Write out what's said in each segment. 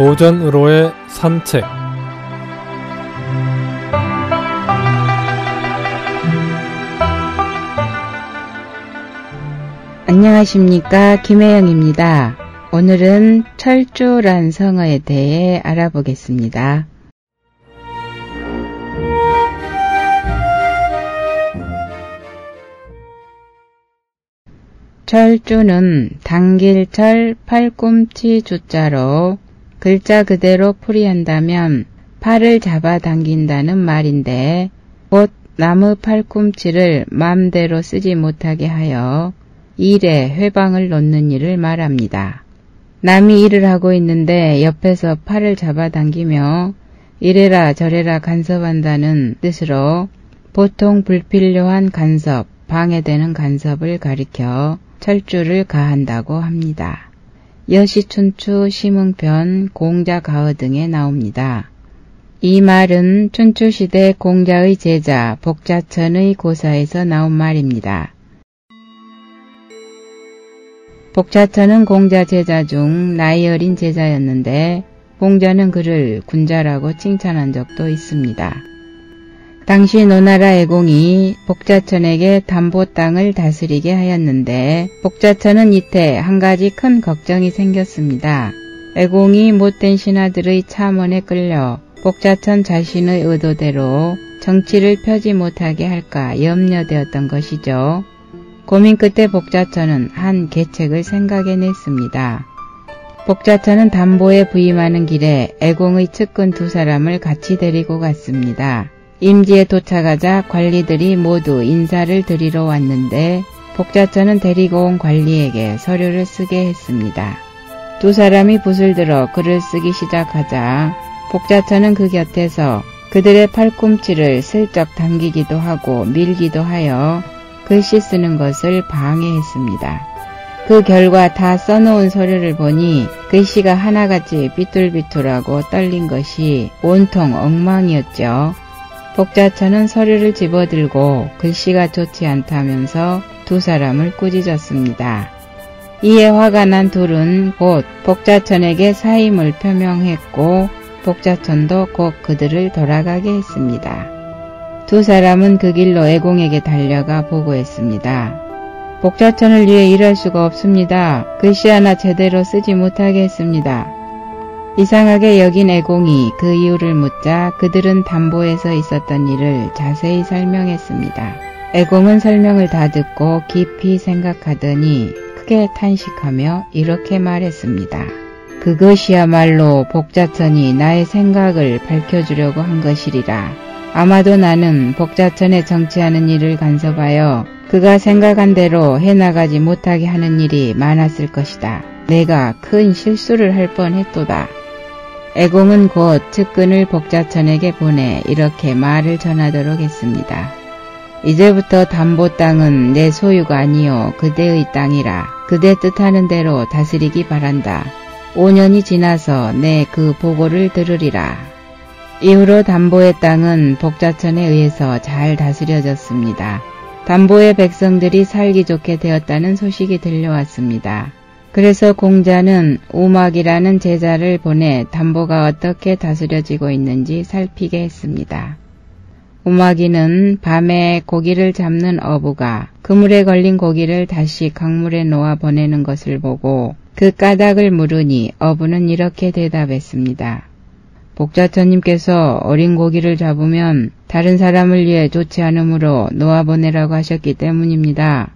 도전으로의 산책 안녕하십니까 김혜영입니다. 오늘은 철조란 성어에 대해 알아보겠습니다. 철주는 당길철 팔꿈치 주자로 글자 그대로 풀이한다면 팔을 잡아 당긴다는 말인데 곧 나무 팔꿈치를 맘대로 쓰지 못하게 하여 일에 회방을 놓는 일을 말합니다. 남이 일을 하고 있는데 옆에서 팔을 잡아당기며 이래라 저래라 간섭한다는 뜻으로 보통 불필요한 간섭, 방해되는 간섭을 가리켜 철주를 가한다고 합니다. 여시춘추 심흥편 공자가어 등에 나옵니다. 이 말은 춘추시대 공자의 제자 복자천의 고사에서 나온 말입니다. 복자천은 공자 제자 중 나이 어린 제자였는데 공자는 그를 군자라고 칭찬한 적도 있습니다. 당시 노나라 애공이 복자천에게 담보 땅을 다스리게 하였는데 복자천은 이때 한 가지 큰 걱정이 생겼습니다. 애공이 못된 신하들의 참원에 끌려 복자천 자신의 의도대로 정치를 펴지 못하게 할까 염려되었던 것이죠. 고민 끝에 복자천은 한 계책을 생각해냈습니다. 복자천은 담보에 부임하는 길에 애공의 측근 두 사람을 같이 데리고 갔습니다. 임지에 도착하자 관리들이 모두 인사를 드리러 왔는데 복자천은 데리고 온 관리에게 서류를 쓰게 했습니다. 두 사람이 붓을 들어 글을 쓰기 시작하자 복자천은 그 곁에서 그들의 팔꿈치를 슬쩍 당기기도 하고 밀기도 하여 글씨 쓰는 것을 방해했습니다. 그 결과 다 써놓은 서류를 보니 글씨가 하나같이 삐뚤삐뚤하고 떨린 것이 온통 엉망이었죠. 복자천은 서류를 집어들고 글씨가 좋지 않다면서 두 사람을 꾸짖었습니다. 이에 화가 난 둘은 곧 복자천에게 사임을 표명했고 복자천도 곧 그들을 돌아가게 했습니다. 두 사람은 그 길로 애공에게 달려가 보고했습니다. 복자천을 위해 일할 수가 없습니다. 글씨 하나 제대로 쓰지 못하게 했습니다. 이상하게 여긴 애공이 그 이유를 묻자 그들은 담보에서 있었던 일을 자세히 설명했습니다. 애공은 설명을 다 듣고 깊이 생각하더니 크게 탄식하며 이렇게 말했습니다. 그것이야말로 복자천이 나의 생각을 밝혀주려고 한 것이리라. 아마도 나는 복자천에 정치하는 일을 간섭하여 그가 생각한 대로 해나가지 못하게 하는 일이 많았을 것이다. 내가 큰 실수를 할 뻔했도다. 애공은 곧 측근을 복자천에게 보내 이렇게 말을 전하도록 했습니다. 이제부터 담보 땅은 내 소유가 아니요 그대의 땅이라 그대 뜻하는 대로 다스리기 바란다. 5년이 지나서 내 그 보고를 들으리라. 이후로 담보의 땅은 복자천에 의해서 잘 다스려졌습니다. 담보의 백성들이 살기 좋게 되었다는 소식이 들려왔습니다. 그래서 공자는 우막이라는 제자를 보내 담보가 어떻게 다스려지고 있는지 살피게 했습니다. 우막이는 밤에 고기를 잡는 어부가 그물에 걸린 고기를 다시 강물에 놓아 보내는 것을 보고 그 까닭을 물으니 어부는 이렇게 대답했습니다. 복자천님께서 어린 고기를 잡으면 다른 사람을 위해 좋지 않으므로 놓아 보내라고 하셨기 때문입니다.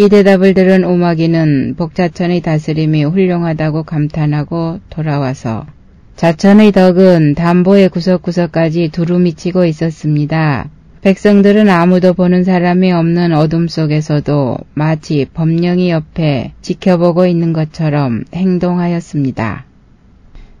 이 대답을 들은 오마기는 복자천의 다스림이 훌륭하다고 감탄하고 돌아와서 자천의 덕은 담보의 구석구석까지 두루 미 치고 있었습니다. 백성들은 아무도 보는 사람이 없는 어둠 속에서도 마치 법령이 옆에 지켜보고 있는 것처럼 행동하였습니다.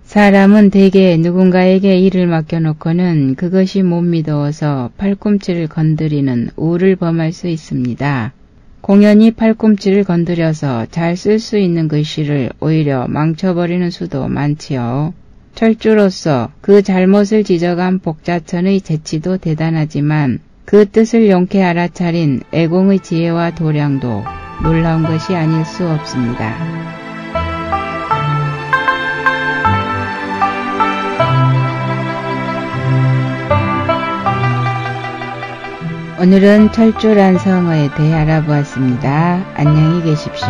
사람은 대개 누군가에게 일을 맡겨놓고는 그것이 못 믿어서 팔꿈치를 건드리는 우를 범할 수 있습니다. 공연히 팔꿈치를 건드려서 잘 쓸 수 있는 글씨를 오히려 망쳐버리는 수도 많지요. 철주로서 그 잘못을 지적한 복자천의 재치도 대단하지만 그 뜻을 용케 알아차린 애공의 지혜와 도량도 놀라운 것이 아닐 수 없습니다. 오늘은 철조란 성어에 대해 알아보았습니다. 안녕히 계십시오.